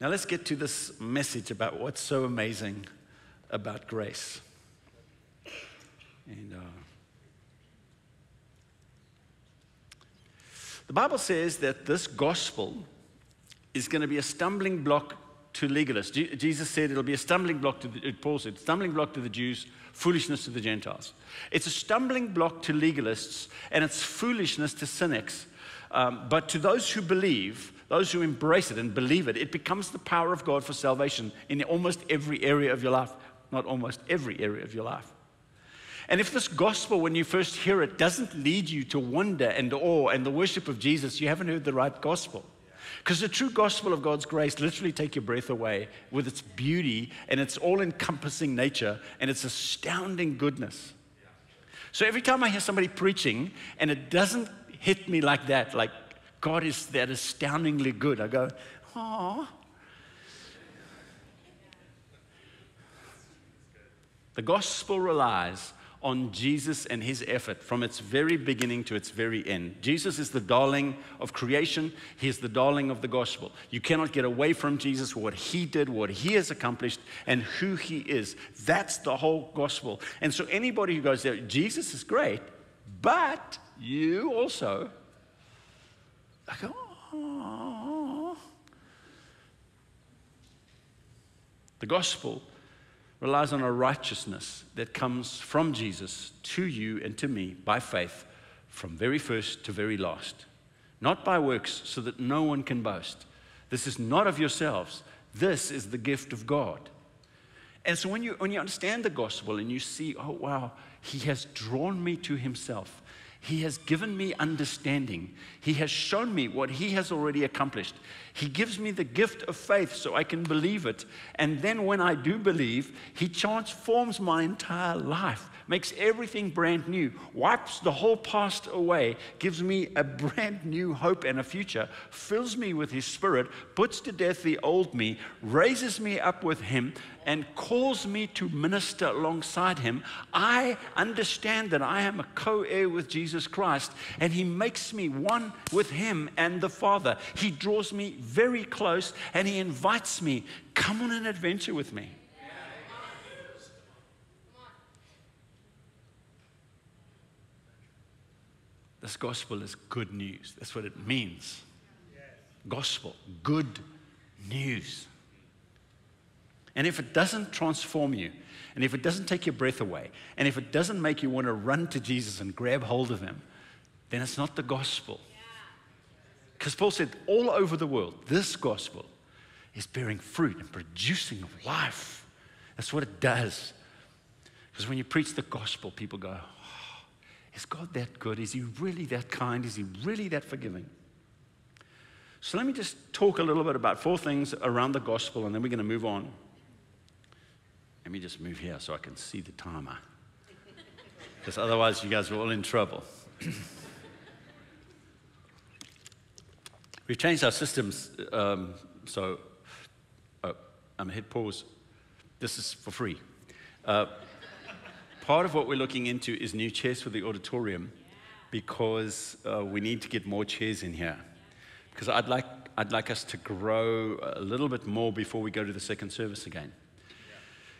Now let's get to this message about what's so amazing about grace. And uh, the Bible says that this gospel is going to be a stumbling block to legalists. Je- Jesus said it'll be a stumbling block to the, Paul said, stumbling block to the Jews, foolishness to the Gentiles. It's a stumbling block to legalists, and it's foolishness to cynics. Um, but to those who believe, those who embrace it and believe it, it becomes the power of God for salvation in almost every area of your life. Not almost every area of your life. And if this gospel, when you first hear it, doesn't lead you to wonder and awe and the worship of Jesus, you haven't heard the right gospel. Because the true gospel of God's grace literally take your breath away with its beauty and its all-encompassing nature and its astounding goodness. So every time I hear somebody preaching and it doesn't hit me like that, like God is that astoundingly good, I go, oh. The gospel relies on Jesus and his effort from its very beginning to its very end. Jesus is the darling of creation, he is the darling of the gospel. You cannot get away from Jesus, what he did, what he has accomplished, and who he is. That's the whole gospel. And so, anybody who goes there, Jesus is great, but you also, Oh. The gospel relies on a righteousness that comes from Jesus to you and to me by faith from very first to very last. Not by works, so that no one can boast. This is not of yourselves, this is the gift of God. And so when you, when you understand the gospel and you see, oh, wow, he has drawn me to himself. He has given me understanding. He has shown me what He has already accomplished. He gives me the gift of faith so I can believe it. And then when I do believe, He transforms my entire life, makes everything brand new, wipes the whole past away, gives me a brand new hope and a future, fills me with His Spirit, puts to death the old me, raises me up with Him, and calls me to minister alongside him, I understand that I am a co heir with Jesus Christ, and he makes me one with him and the Father. He draws me very close and he invites me, Come on an adventure with me. This gospel is good news. That's what it means. Gospel, good news. And if it doesn't transform you, and if it doesn't take your breath away, and if it doesn't make you want to run to Jesus and grab hold of him, then it's not the gospel. Because Paul said, all over the world, this gospel is bearing fruit and producing life. That's what it does. Because when you preach the gospel, people go, Is God that good? Is He really that kind? Is He really that forgiving? So let me just talk a little bit about four things around the gospel, and then we're going to move on. Let me just move here so I can see the timer. Because otherwise, you guys are all in trouble. We've changed our systems, um, so oh, I'm going to hit pause. This is for free. Uh, part of what we're looking into is new chairs for the auditorium because uh, we need to get more chairs in here. Because I'd like, I'd like us to grow a little bit more before we go to the second service again.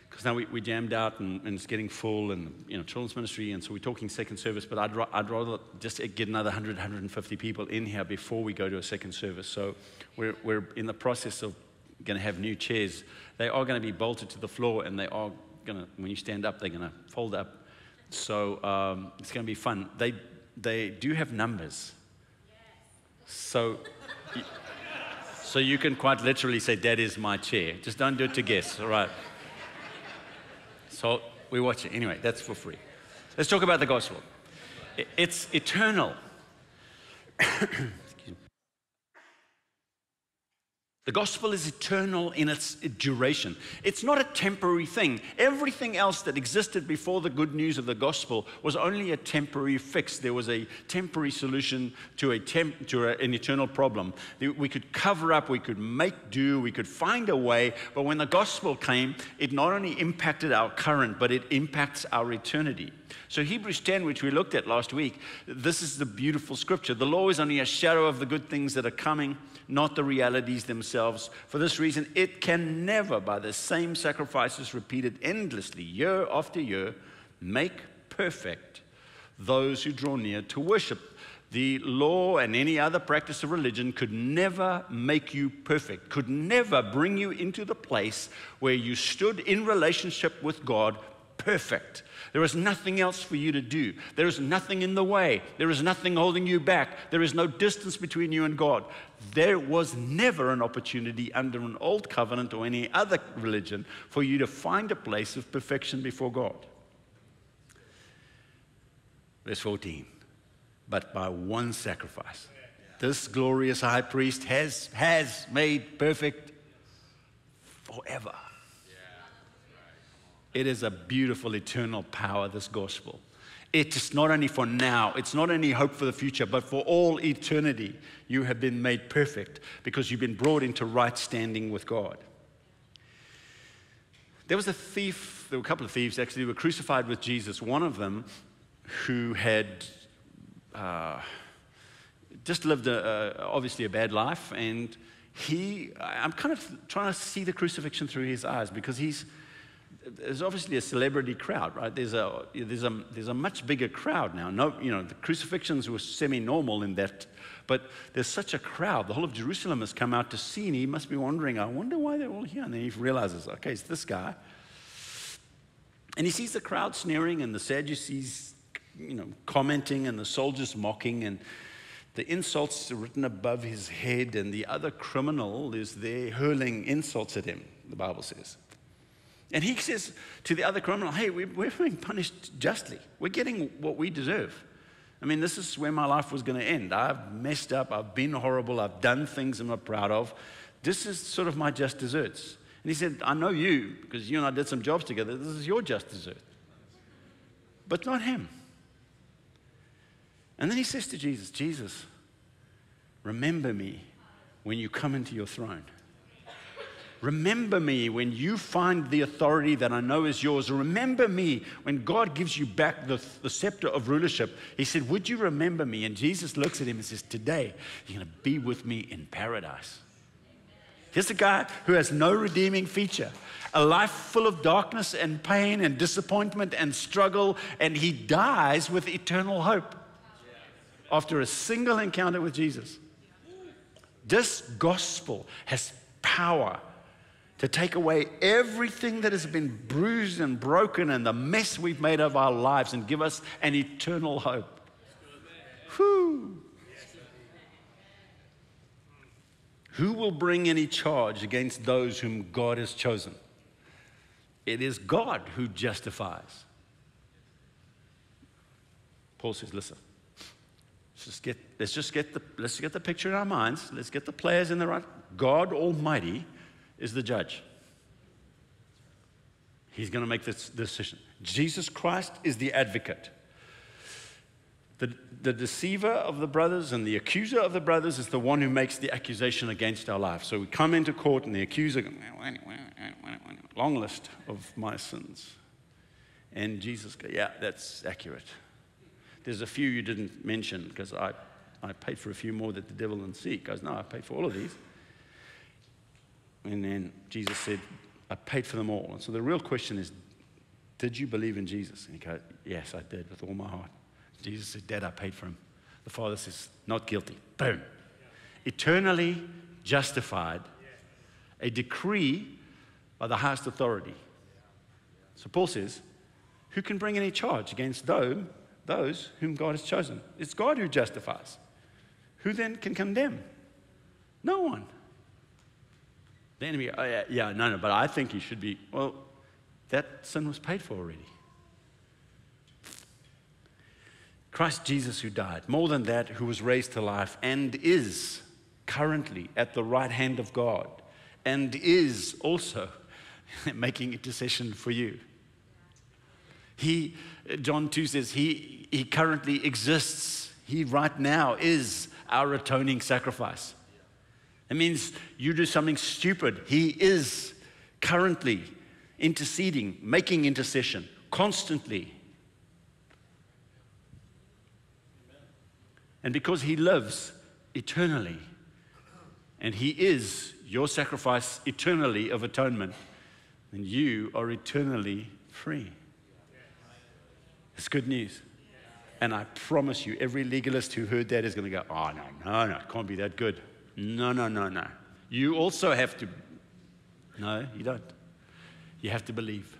Because now we, we jammed out and, and, it's getting full and you know children's ministry and so we're talking second service but I'd, I'd rather just get another 100 150 people in here before we go to a second service. So we're, we're in the process of going to have new chairs. They are going to be bolted to the floor and they are to when you stand up they're to fold up so um, it's to be fun they they do have numbers so so you can quite literally say that is my chair just don't do it to guess all right so we watch it. Anyway, that's for free. Let's talk about the gospel. It's eternal. The gospel is eternal in its duration. It's not a temporary thing. Everything else that existed before the good news of the gospel was only a temporary fix. There was a temporary solution to, a temp, to a, an eternal problem. We could cover up, we could make do, we could find a way. But when the gospel came, it not only impacted our current, but it impacts our eternity. So, Hebrews 10, which we looked at last week, this is the beautiful scripture. The law is only a shadow of the good things that are coming not the realities themselves. For this reason, it can never, by the same sacrifices repeated endlessly, year after year, make perfect those who draw near to worship. The law and any other practice of religion could never make you perfect, could never bring you into the place where you stood in relationship with God perfect. There is nothing else for you to do. There is nothing in the way. There is nothing holding you back. There is no distance between you and God. There was never an opportunity under an old covenant or any other religion for you to find a place of perfection before God. Verse 14. But by one sacrifice, this glorious high priest has, has made perfect forever it is a beautiful eternal power, this gospel. It's not only for now, it's not only hope for the future, but for all eternity. You have been made perfect because you've been brought into right standing with God. There was a thief, there were a couple of thieves actually, who were crucified with Jesus. One of them who had uh, just lived a, a, obviously a bad life, and he, I'm kind of trying to see the crucifixion through his eyes because he's there's obviously a celebrity crowd, right? There's a, there's a, there's a much bigger crowd now. No, you know, the crucifixions were semi-normal in that, but there's such a crowd. The whole of Jerusalem has come out to see, and he must be wondering, I wonder why they're all here. And then he realizes, okay, it's this guy. And he sees the crowd sneering, and the Sadducees, you know, commenting, and the soldiers mocking, and the insults written above his head, and the other criminal is there hurling insults at him, the Bible says. And he says to the other criminal, Hey, we're being punished justly. We're getting what we deserve. I mean, this is where my life was going to end. I've messed up. I've been horrible. I've done things I'm not proud of. This is sort of my just desserts. And he said, I know you because you and I did some jobs together. This is your just dessert, but not him. And then he says to Jesus, Jesus, remember me when you come into your throne. Remember me when you find the authority that I know is yours. Remember me when God gives you back the, the scepter of rulership. He said, Would you remember me? And Jesus looks at him and says, Today, you're going to be with me in paradise. Here's a guy who has no redeeming feature, a life full of darkness and pain and disappointment and struggle, and he dies with eternal hope after a single encounter with Jesus. This gospel has power to take away everything that has been bruised and broken and the mess we've made of our lives and give us an eternal hope. Whew. Who will bring any charge against those whom God has chosen? It is God who justifies. Paul says, listen, let's just get, let's just get the, let's get the picture in our minds. Let's get the players in the right. God Almighty is the judge. He's going to make this decision. Jesus Christ is the advocate. The, the deceiver of the brothers and the accuser of the brothers is the one who makes the accusation against our life. So we come into court and the accuser, long list of my sins. And Jesus goes, Yeah, that's accurate. There's a few you didn't mention because I, I paid for a few more that the devil didn't see. He goes, No, I paid for all of these. And then Jesus said, I paid for them all. And so the real question is, did you believe in Jesus? And he goes, Yes, I did with all my heart. Jesus said, Dad, I paid for him. The father says, Not guilty. Boom. Eternally justified. A decree by the highest authority. So Paul says, Who can bring any charge against those, those whom God has chosen? It's God who justifies. Who then can condemn? No one. The enemy, oh, yeah, yeah, no, no, but I think he should be. Well, that sin was paid for already. Christ Jesus, who died, more than that, who was raised to life and is currently at the right hand of God and is also making intercession for you. He, John 2 says, he, he currently exists. He right now is our atoning sacrifice. It means you do something stupid. He is currently interceding, making intercession constantly. And because he lives eternally and He is your sacrifice eternally of atonement, then you are eternally free. It's good news. And I promise you, every legalist who heard that is going to go, oh, no, no, no, it can't be that good. No, no, no, no. You also have to. No, you don't. You have to believe.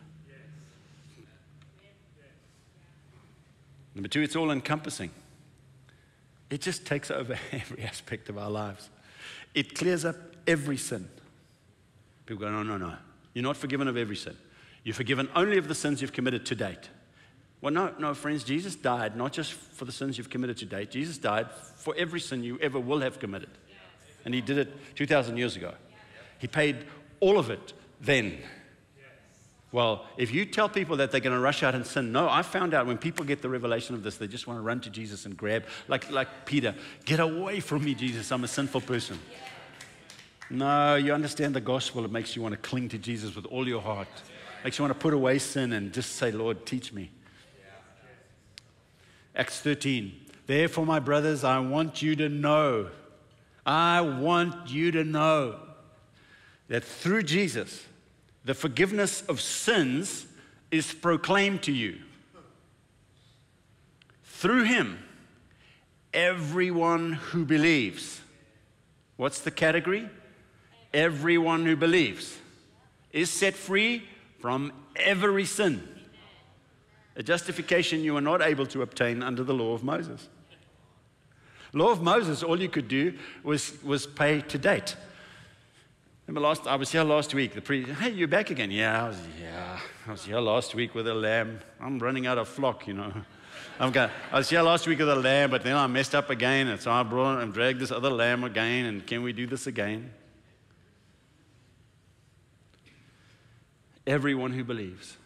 Number two, it's all encompassing. It just takes over every aspect of our lives. It clears up every sin. People go, no, no, no. You're not forgiven of every sin. You're forgiven only of the sins you've committed to date. Well, no, no, friends, Jesus died not just for the sins you've committed to date, Jesus died for every sin you ever will have committed. And He did it 2,000 years ago. He paid all of it then. Well, if you tell people that they're going to rush out and sin, no, I found out when people get the revelation of this, they just want to run to Jesus and grab, like, like Peter, get away from me, Jesus, I'm a sinful person. No, you understand the gospel, it makes you want to cling to Jesus with all your heart. Makes you want to put away sin and just say, Lord, teach me. Acts 13. Therefore, my brothers, I want you to know, I want you to know that through Jesus, the forgiveness of sins is proclaimed to you. Through him, everyone who believes. What's the category? Everyone who believes is set free from every sin a justification you were not able to obtain under the law of Moses. Law of Moses, all you could do was, was pay to date. Remember last, I was here last week. The priest, hey, you're back again. Yeah, I was, yeah, I was here last week with a lamb. I'm running out of flock, you know. I'm going, I was here last week with a lamb, but then I messed up again, and so I brought and dragged this other lamb again. And can we do this again? Everyone who believes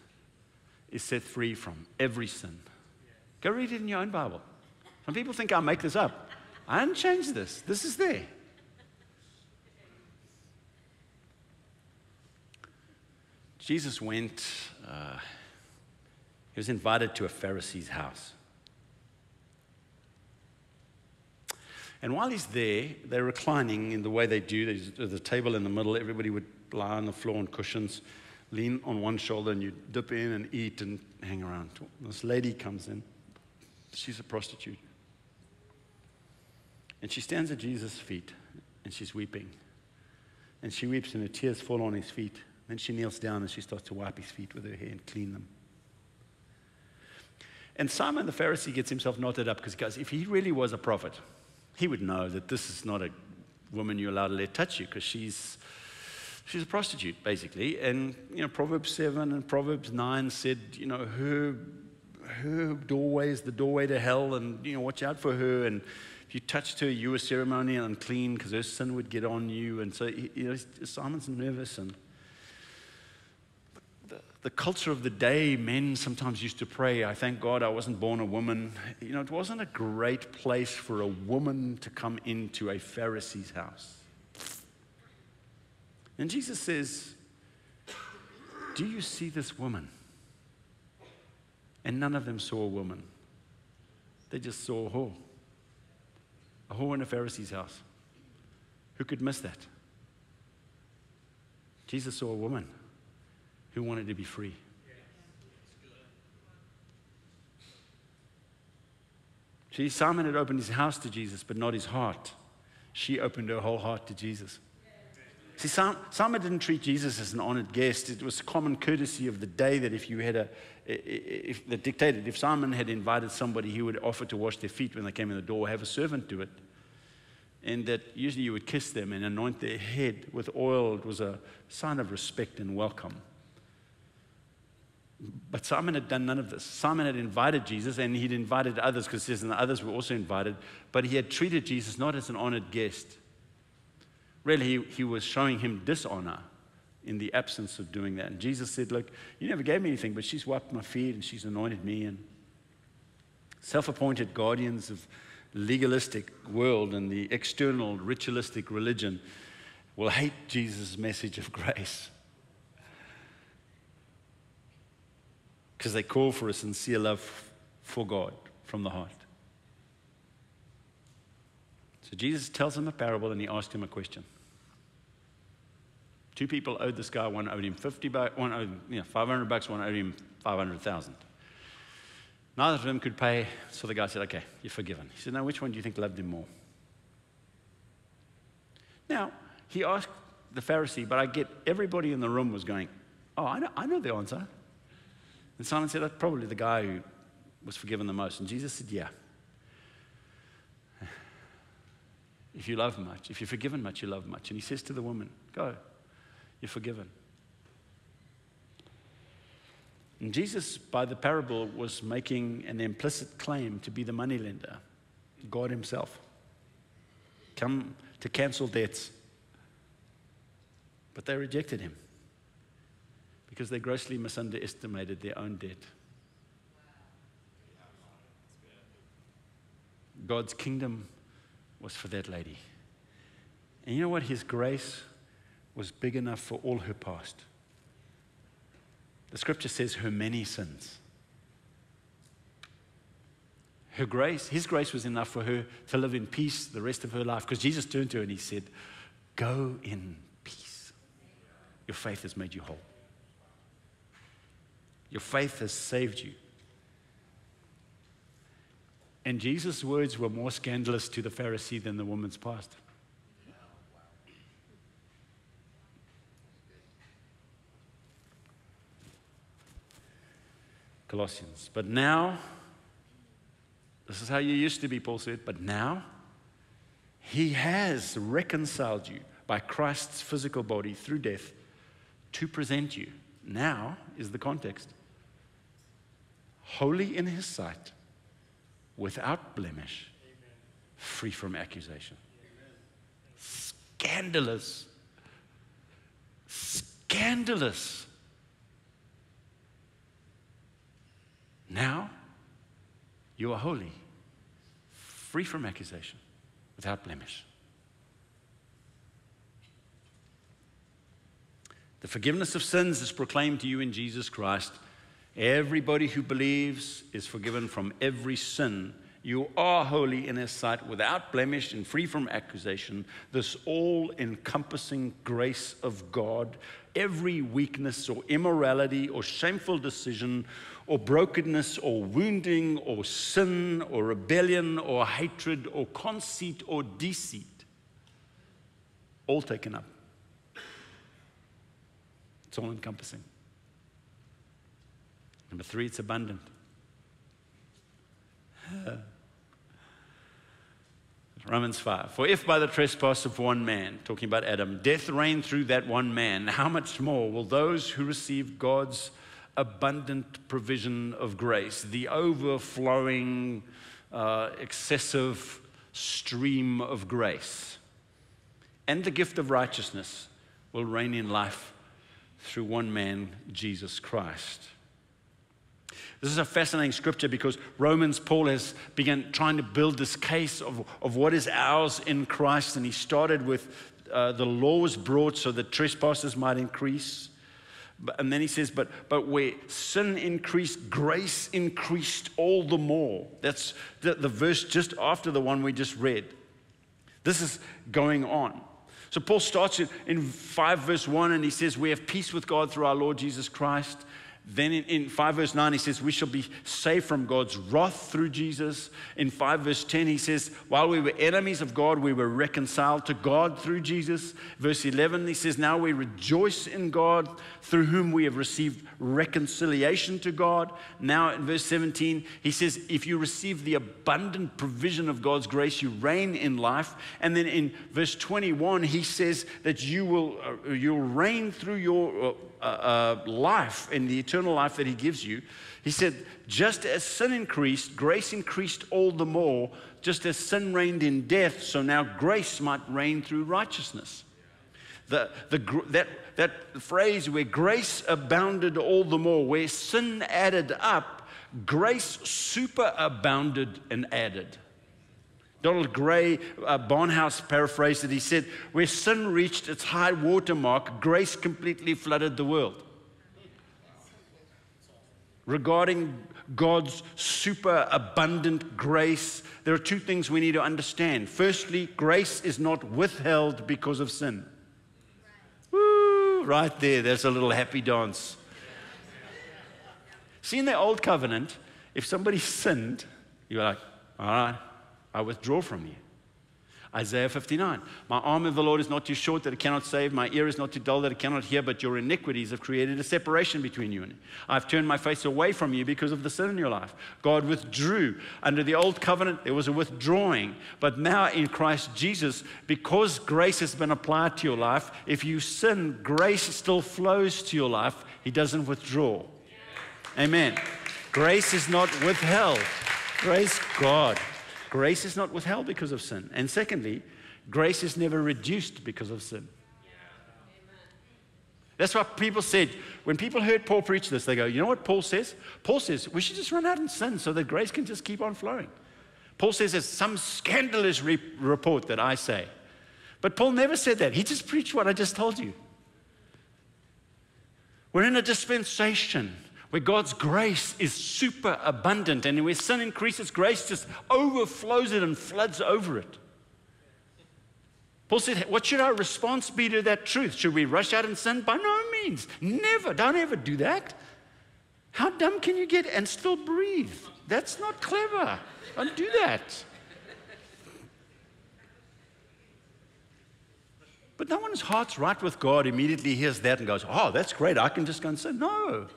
is set free from every sin. Go read it in your own Bible. Some people think I make this up. I didn't change this, this is there. Jesus went, uh, he was invited to a Pharisee's house. And while he's there, they're reclining in the way they do. There's a table in the middle. Everybody would lie on the floor on cushions lean on one shoulder and you dip in and eat and hang around. This lady comes in. She's a prostitute. And she stands at Jesus' feet and she's weeping. And she weeps and her tears fall on his feet. Then she kneels down and she starts to wipe his feet with her hair and clean them. And Simon the Pharisee gets himself knotted up because goes, if he really was a prophet, he would know that this is not a woman you're allowed to let touch you because she's she's a prostitute, basically. And, you know, Proverbs 7 and Proverbs 9 said, you know, her, her doorway is the doorway to hell, and, you know, watch out for her. And if you touched her, you were ceremonial unclean because her sin would get on you. And so, you know, Simon's nervous. And the, the culture of the day, men sometimes used to pray, I thank God I wasn't born a woman. You know, it wasn't a great place for a woman to come into a Pharisee's house. And Jesus says, Do you see this woman? And none of them saw a woman. They just saw a whore. A whore in a Pharisee's house. Who could miss that? Jesus saw a woman who wanted to be free. See, Simon had opened his house to Jesus, but not his heart. She opened her whole heart to Jesus. See, Simon didn't treat Jesus as an honored guest. It was common courtesy of the day that if you had a, if that dictated, if Simon had invited somebody, he would offer to wash their feet when they came in the door, have a servant do it. And that usually you would kiss them and anoint their head with oil. It was a sign of respect and welcome. But Simon had done none of this. Simon had invited Jesus and he'd invited others because says, and the others were also invited, but he had treated Jesus not as an honored guest Really, he, he was showing him dishonor in the absence of doing that. And Jesus said, Look, you never gave me anything, but she's wiped my feet and she's anointed me. And self appointed guardians of legalistic world and the external ritualistic religion will hate Jesus' message of grace. Because they call for a sincere love for God from the heart. So Jesus tells him a parable and he asks him a question. Two people owed this guy, one owed him 50 bucks, one owed you know, 500 bucks, one owed him 500,000. Neither of them could pay, so the guy said, Okay, you're forgiven. He said, Now, which one do you think loved him more? Now, he asked the Pharisee, but I get everybody in the room was going, Oh, I know, I know the answer. And Simon said, That's probably the guy who was forgiven the most. And Jesus said, Yeah. If you love much, if you're forgiven much, you love much. And he says to the woman, Go, you're forgiven. And Jesus, by the parable, was making an implicit claim to be the moneylender, God Himself. Come to cancel debts. But they rejected Him because they grossly misunderestimated their own debt. God's kingdom was for that lady. And you know what? His grace was big enough for all her past. The scripture says her many sins. Her grace, his grace was enough for her to live in peace the rest of her life because Jesus turned to her and he said, Go in peace. Your faith has made you whole. Your faith has saved you. And Jesus' words were more scandalous to the Pharisee than the woman's past. Colossians. But now, this is how you used to be, Paul said, but now he has reconciled you by Christ's physical body through death to present you. Now is the context. Holy in his sight, without blemish, free from accusation. Scandalous. Scandalous Now, you are holy, free from accusation, without blemish. The forgiveness of sins is proclaimed to you in Jesus Christ. Everybody who believes is forgiven from every sin. You are holy in His sight, without blemish and free from accusation. This all encompassing grace of God, every weakness or immorality or shameful decision or brokenness or wounding or sin or rebellion or hatred or conceit or deceit. All taken up. It's all encompassing. Number three, it's abundant. Romans 5. For if by the trespass of one man, talking about Adam, death reigned through that one man, how much more will those who receive God's abundant provision of grace, the overflowing, uh, excessive stream of grace, and the gift of righteousness will reign in life through one man, Jesus Christ. This is a fascinating scripture because Romans, Paul has begun trying to build this case of, of what is ours in Christ. And he started with uh, the law was brought so that trespasses might increase. And then he says, but, but where sin increased, grace increased all the more. That's the, the verse just after the one we just read. This is going on. So Paul starts in, in 5 verse 1 and he says, We have peace with God through our Lord Jesus Christ. Then in, in 5 verse 9, he says, We shall be saved from God's wrath through Jesus. In 5 verse 10, he says, While we were enemies of God, we were reconciled to God through Jesus. Verse 11, he says, Now we rejoice in God through whom we have received reconciliation to God. Now in verse 17, he says, If you receive the abundant provision of God's grace, you reign in life. And then in verse 21, he says that you will uh, you'll reign through your. Uh, uh, uh, life in the eternal life that He gives you, He said, just as sin increased, grace increased all the more. Just as sin reigned in death, so now grace might reign through righteousness. The, the, that, that phrase where grace abounded all the more, where sin added up, grace superabounded and added. Donald Grey, uh, Barnhouse paraphrased it. He said, Where sin reached its high water mark, grace completely flooded the world. Regarding God's super abundant grace, there are two things we need to understand. Firstly, grace is not withheld because of sin. Woo! right there, there's a little happy dance. See, in the old covenant, if somebody sinned, you were like, all right, I withdraw from you. Isaiah 59. My arm of the Lord is not too short that it cannot save, my ear is not too dull that it cannot hear, but your iniquities have created a separation between you and me. I've turned my face away from you because of the sin in your life. God withdrew. Under the old covenant, there was a withdrawing. But now in Christ Jesus, because grace has been applied to your life, if you sin, grace still flows to your life. He doesn't withdraw. Amen. Grace is not withheld. Grace God. Grace is not withheld because of sin. And secondly, grace is never reduced because of sin. That's what people said. When people heard Paul preach this, they go, You know what Paul says? Paul says, We should just run out and sin so that grace can just keep on flowing. Paul says, There's some scandalous re- report that I say. But Paul never said that. He just preached what I just told you. We're in a dispensation where God's grace is super abundant and where sin increases, grace just overflows it and floods over it. Paul said, What should our response be to that truth? Should we rush out and sin? By no means. Never. Don't ever do that. How dumb can you get and still breathe? That's not clever. Don't do that. But no one's heart's right with God immediately hears that and goes, Oh, that's great. I can just go and sin. No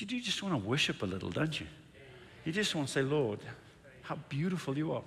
you just want to worship a little, don't you? You just want to say, Lord, how beautiful you are.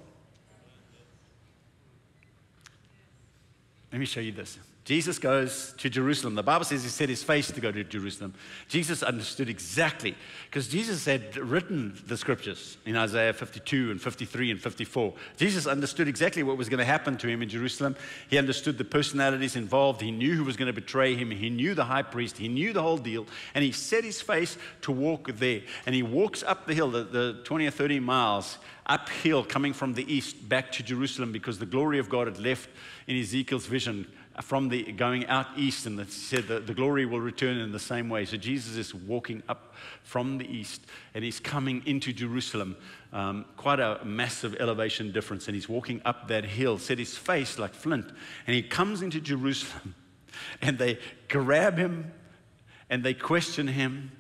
Let me show you this. Jesus goes to Jerusalem. The Bible says he set his face to go to Jerusalem. Jesus understood exactly, because Jesus had written the scriptures in Isaiah 52 and 53 and 54. Jesus understood exactly what was going to happen to him in Jerusalem. He understood the personalities involved. He knew who was going to betray him. He knew the high priest. He knew the whole deal. And he set his face to walk there. And he walks up the hill, the, the 20 or 30 miles uphill, coming from the east back to Jerusalem, because the glory of God had left in Ezekiel's vision from the going out east, and it said that the glory will return in the same way. So Jesus is walking up from the east, and he's coming into Jerusalem. Um, quite a massive elevation difference, and he's walking up that hill, set his face like flint, and he comes into Jerusalem, and they grab him, and they question him,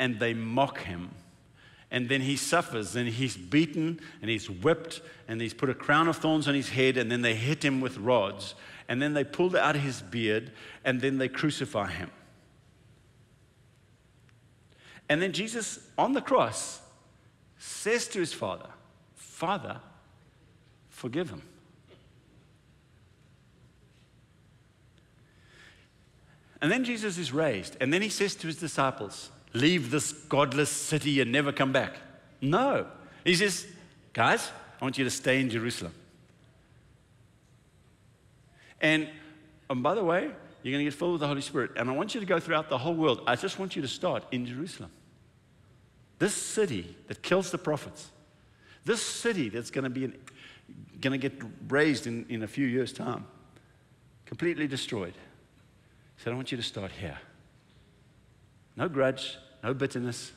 and they mock him. And then he suffers and he's beaten and he's whipped and he's put a crown of thorns on his head and then they hit him with rods and then they pulled out his beard, and then they crucify him. And then Jesus on the cross says to his father, Father, forgive him. And then Jesus is raised, and then he says to his disciples, Leave this godless city and never come back. No. He says, Guys, I want you to stay in Jerusalem. And um, by the way, you're going to get filled with the Holy Spirit. And I want you to go throughout the whole world. I just want you to start in Jerusalem. This city that kills the prophets, this city that's going to be going to get raised in, in a few years' time, completely destroyed. He said, I want you to start here. No grudge, no bitterness.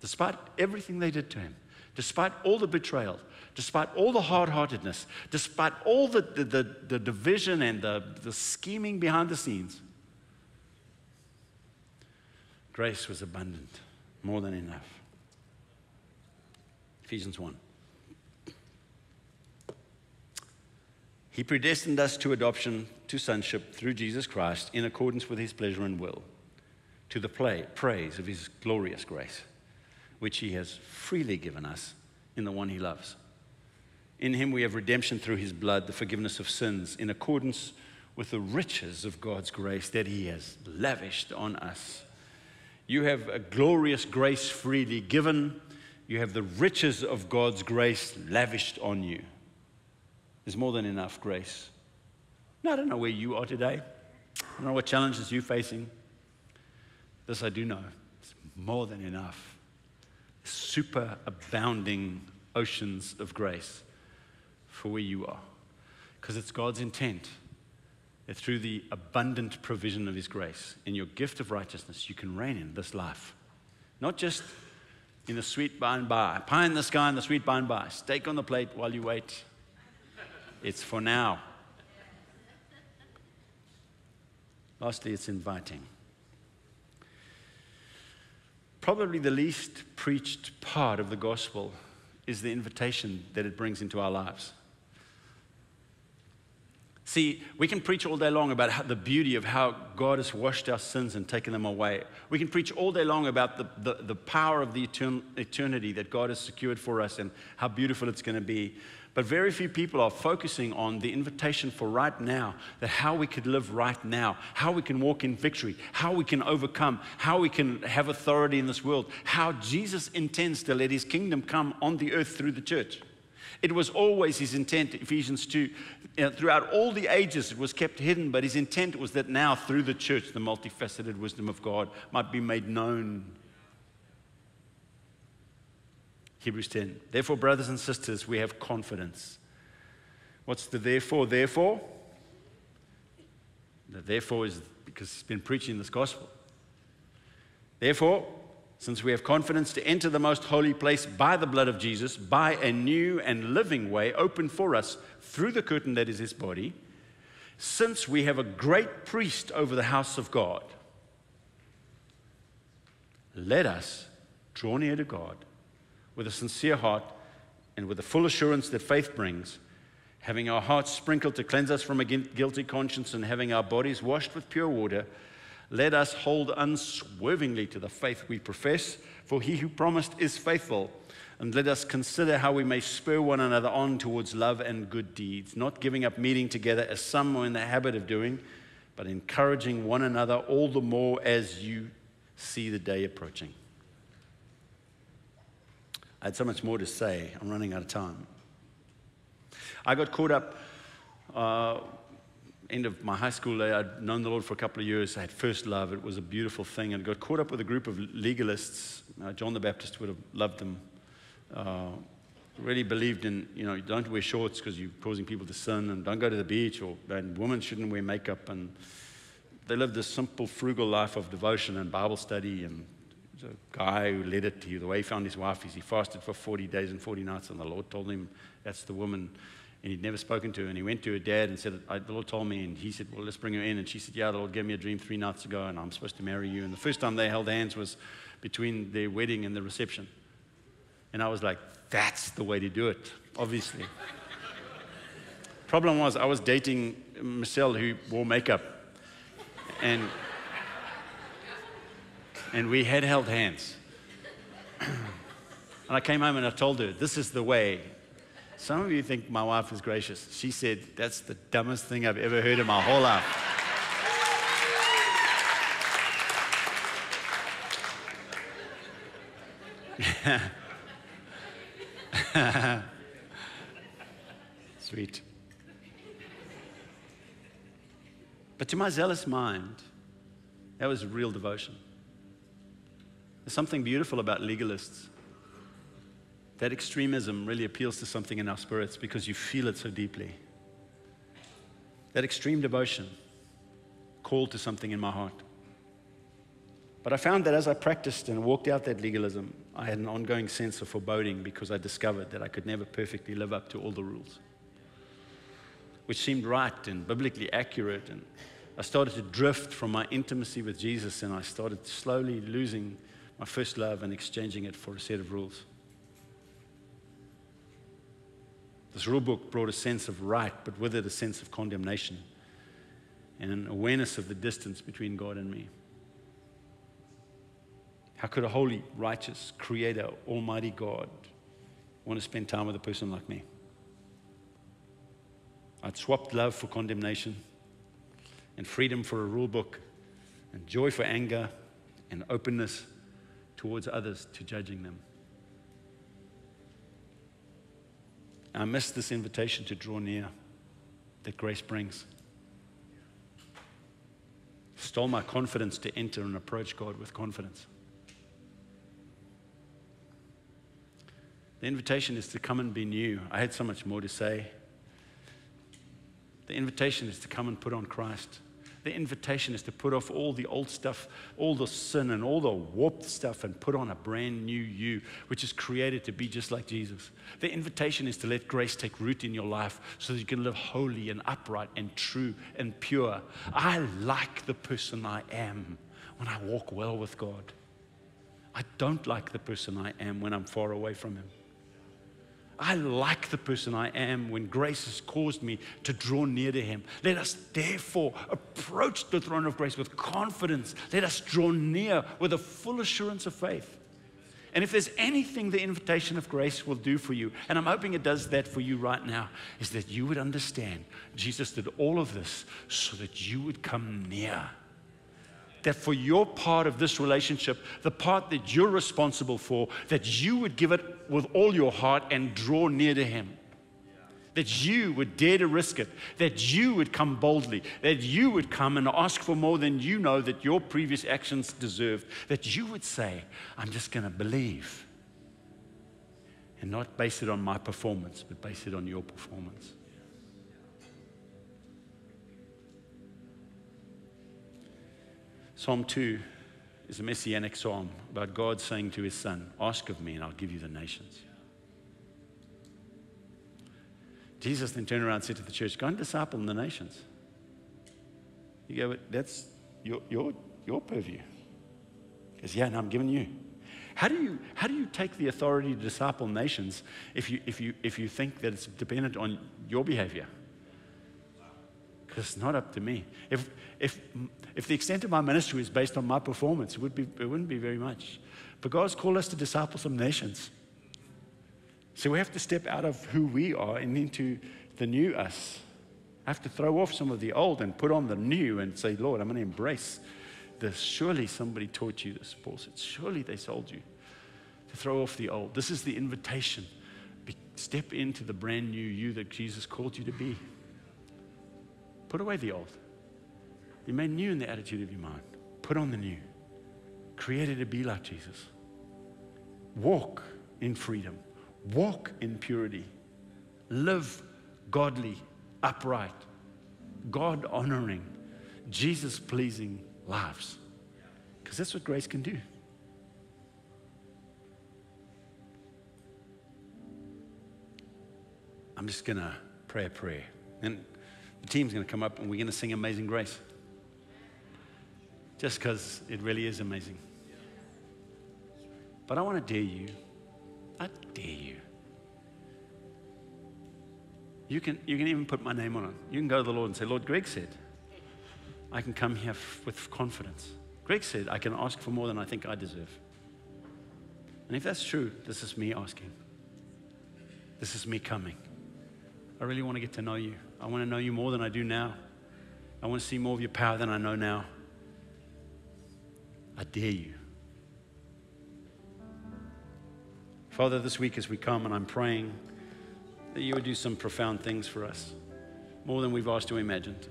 Despite everything they did to him, despite all the betrayal, despite all the hard heartedness, despite all the, the, the, the division and the, the scheming behind the scenes, grace was abundant, more than enough. Ephesians 1. He predestined us to adoption to sonship through Jesus Christ in accordance with his pleasure and will, to the play, praise of his glorious grace, which he has freely given us in the one he loves. In him we have redemption through his blood, the forgiveness of sins, in accordance with the riches of God's grace that he has lavished on us. You have a glorious grace freely given. You have the riches of God's grace lavished on you. There's more than enough grace. Now, I don't know where you are today. I don't know what challenges you're facing. This I do know. It's more than enough. Super abounding oceans of grace for where you are. Because it's God's intent that through the abundant provision of His grace, in your gift of righteousness, you can reign in this life. Not just in the sweet by and by, pie in the sky and the sweet by and by, steak on the plate while you wait. It's for now. Lastly, it's inviting. Probably the least preached part of the gospel is the invitation that it brings into our lives. See, we can preach all day long about how, the beauty of how God has washed our sins and taken them away. We can preach all day long about the, the, the power of the etern- eternity that God has secured for us and how beautiful it's going to be. But very few people are focusing on the invitation for right now, that how we could live right now, how we can walk in victory, how we can overcome, how we can have authority in this world, how Jesus intends to let his kingdom come on the earth through the church. It was always his intent, Ephesians 2. throughout all the ages, it was kept hidden, but his intent was that now, through the church, the multifaceted wisdom of God might be made known. Hebrews 10. Therefore, brothers and sisters, we have confidence. What's the therefore? Therefore? The therefore is because he's been preaching this gospel. Therefore, since we have confidence to enter the most holy place by the blood of Jesus, by a new and living way open for us through the curtain that is his body, since we have a great priest over the house of God, let us draw near to God with a sincere heart and with the full assurance that faith brings, having our hearts sprinkled to cleanse us from a guilty conscience and having our bodies washed with pure water. Let us hold unswervingly to the faith we profess, for he who promised is faithful. And let us consider how we may spur one another on towards love and good deeds, not giving up meeting together as some are in the habit of doing, but encouraging one another all the more as you see the day approaching. I had so much more to say. I'm running out of time. I got caught up uh, end of my high school day, I'd known the Lord for a couple of years. I had first love. It was a beautiful thing. And got caught up with a group of legalists. Uh, John the Baptist would have loved them. Uh, really believed in, you know, don't wear shorts because you're causing people to sin, and don't go to the beach, or and women shouldn't wear makeup. And they lived this simple, frugal life of devotion and Bible study. And the guy who led it, he, the way he found his wife is he fasted for 40 days and 40 nights, and the Lord told him that's the woman and he'd never spoken to her. And he went to her dad and said, The Lord told me. And he said, Well, let's bring her in. And she said, Yeah, the Lord gave me a dream three nights ago, and I'm supposed to marry you. And the first time they held hands was between their wedding and the reception. And I was like, That's the way to do it, obviously. Problem was, I was dating Michelle who wore makeup. And, and we had held hands. and I came home and I told her, This is the way some of you think my wife is gracious. She said, That's the dumbest thing I've ever heard in my whole life. Sweet. But to my zealous mind, that was real devotion. There's something beautiful about legalists. That extremism really appeals to something in our spirits because you feel it so deeply. That extreme devotion called to something in my heart. But I found that as I practiced and walked out that legalism, I had an ongoing sense of foreboding because I discovered that I could never perfectly live up to all the rules, which seemed right and biblically accurate. And I started to drift from my intimacy with Jesus and I started slowly losing my first love and exchanging it for a set of rules. This rule book brought a sense of right, but with it a sense of condemnation and an awareness of the distance between God and me. How could a holy, righteous, creator, almighty God want to spend time with a person like me? I'd swapped love for condemnation and freedom for a rule book and joy for anger and openness towards others to judging them. I miss this invitation to draw near that grace brings. Stole my confidence to enter and approach God with confidence. The invitation is to come and be new. I had so much more to say. The invitation is to come and put on Christ. The invitation is to put off all the old stuff, all the sin and all the warped stuff, and put on a brand new you, which is created to be just like Jesus. The invitation is to let grace take root in your life so that you can live holy and upright and true and pure. I like the person I am when I walk well with God. I don't like the person I am when I'm far away from Him. I like the person I am when grace has caused me to draw near to Him. Let us therefore approach the throne of grace with confidence. Let us draw near with a full assurance of faith. And if there's anything the invitation of grace will do for you, and I'm hoping it does that for you right now, is that you would understand Jesus did all of this so that you would come near that for your part of this relationship, the part that you're responsible for, that you would give it with all your heart and draw near to Him. That you would dare to risk it, that you would come boldly, that you would come and ask for more than you know that your previous actions deserved, that you would say, I'm just going to believe. And not base it on my performance, but base it on your performance. Psalm 2 is a messianic psalm about God saying to his son, Ask of me and I'll give you the nations. Jesus then turned around and said to the church, Go and disciple the nations. You go, but That's your, your, your purview. He goes, Yeah, no, I'm giving you. How do you, how do you take the authority to disciple nations if you, if, you, if you think that it's dependent on your behavior? Because it's not up to me. If, if, if the extent of my ministry is based on my performance, it, would be, it wouldn't be very much. But God's called us to disciple some nations. So we have to step out of who we are and into the new us. I have to throw off some of the old and put on the new and say, Lord, I'm going to embrace this. Surely somebody taught you this, Paul said. Surely they sold you to throw off the old. This is the invitation. Be, step into the brand new you that Jesus called you to be. Put away the old. Be made new in the attitude of your mind. Put on the new. Created to be like Jesus. Walk in freedom. Walk in purity. Live godly, upright, God honoring, Jesus pleasing lives. Because that's what grace can do. I'm just going to pray a prayer. And the team's going to come up and we're going to sing Amazing Grace just because it really is amazing. But I want to dare you. I dare you. You can, you can even put my name on it. You can go to the Lord and say, Lord, Greg said, I can come here f- with confidence. Greg said, I can ask for more than I think I deserve. And if that's true, this is me asking. This is me coming. I really want to get to know you. I want to know you more than I do now. I want to see more of your power than I know now. I dare you. Father, this week as we come and I'm praying that you would do some profound things for us, more than we've asked or imagined.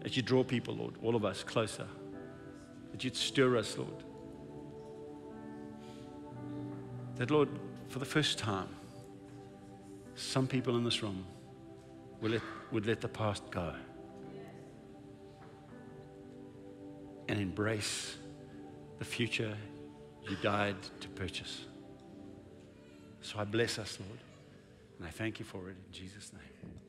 That you draw people, Lord, all of us closer. That you'd stir us, Lord. That, Lord, for the first time, some people in this room would let, would let the past go. and embrace the future you died to purchase. So I bless us, Lord, and I thank you for it in Jesus' name.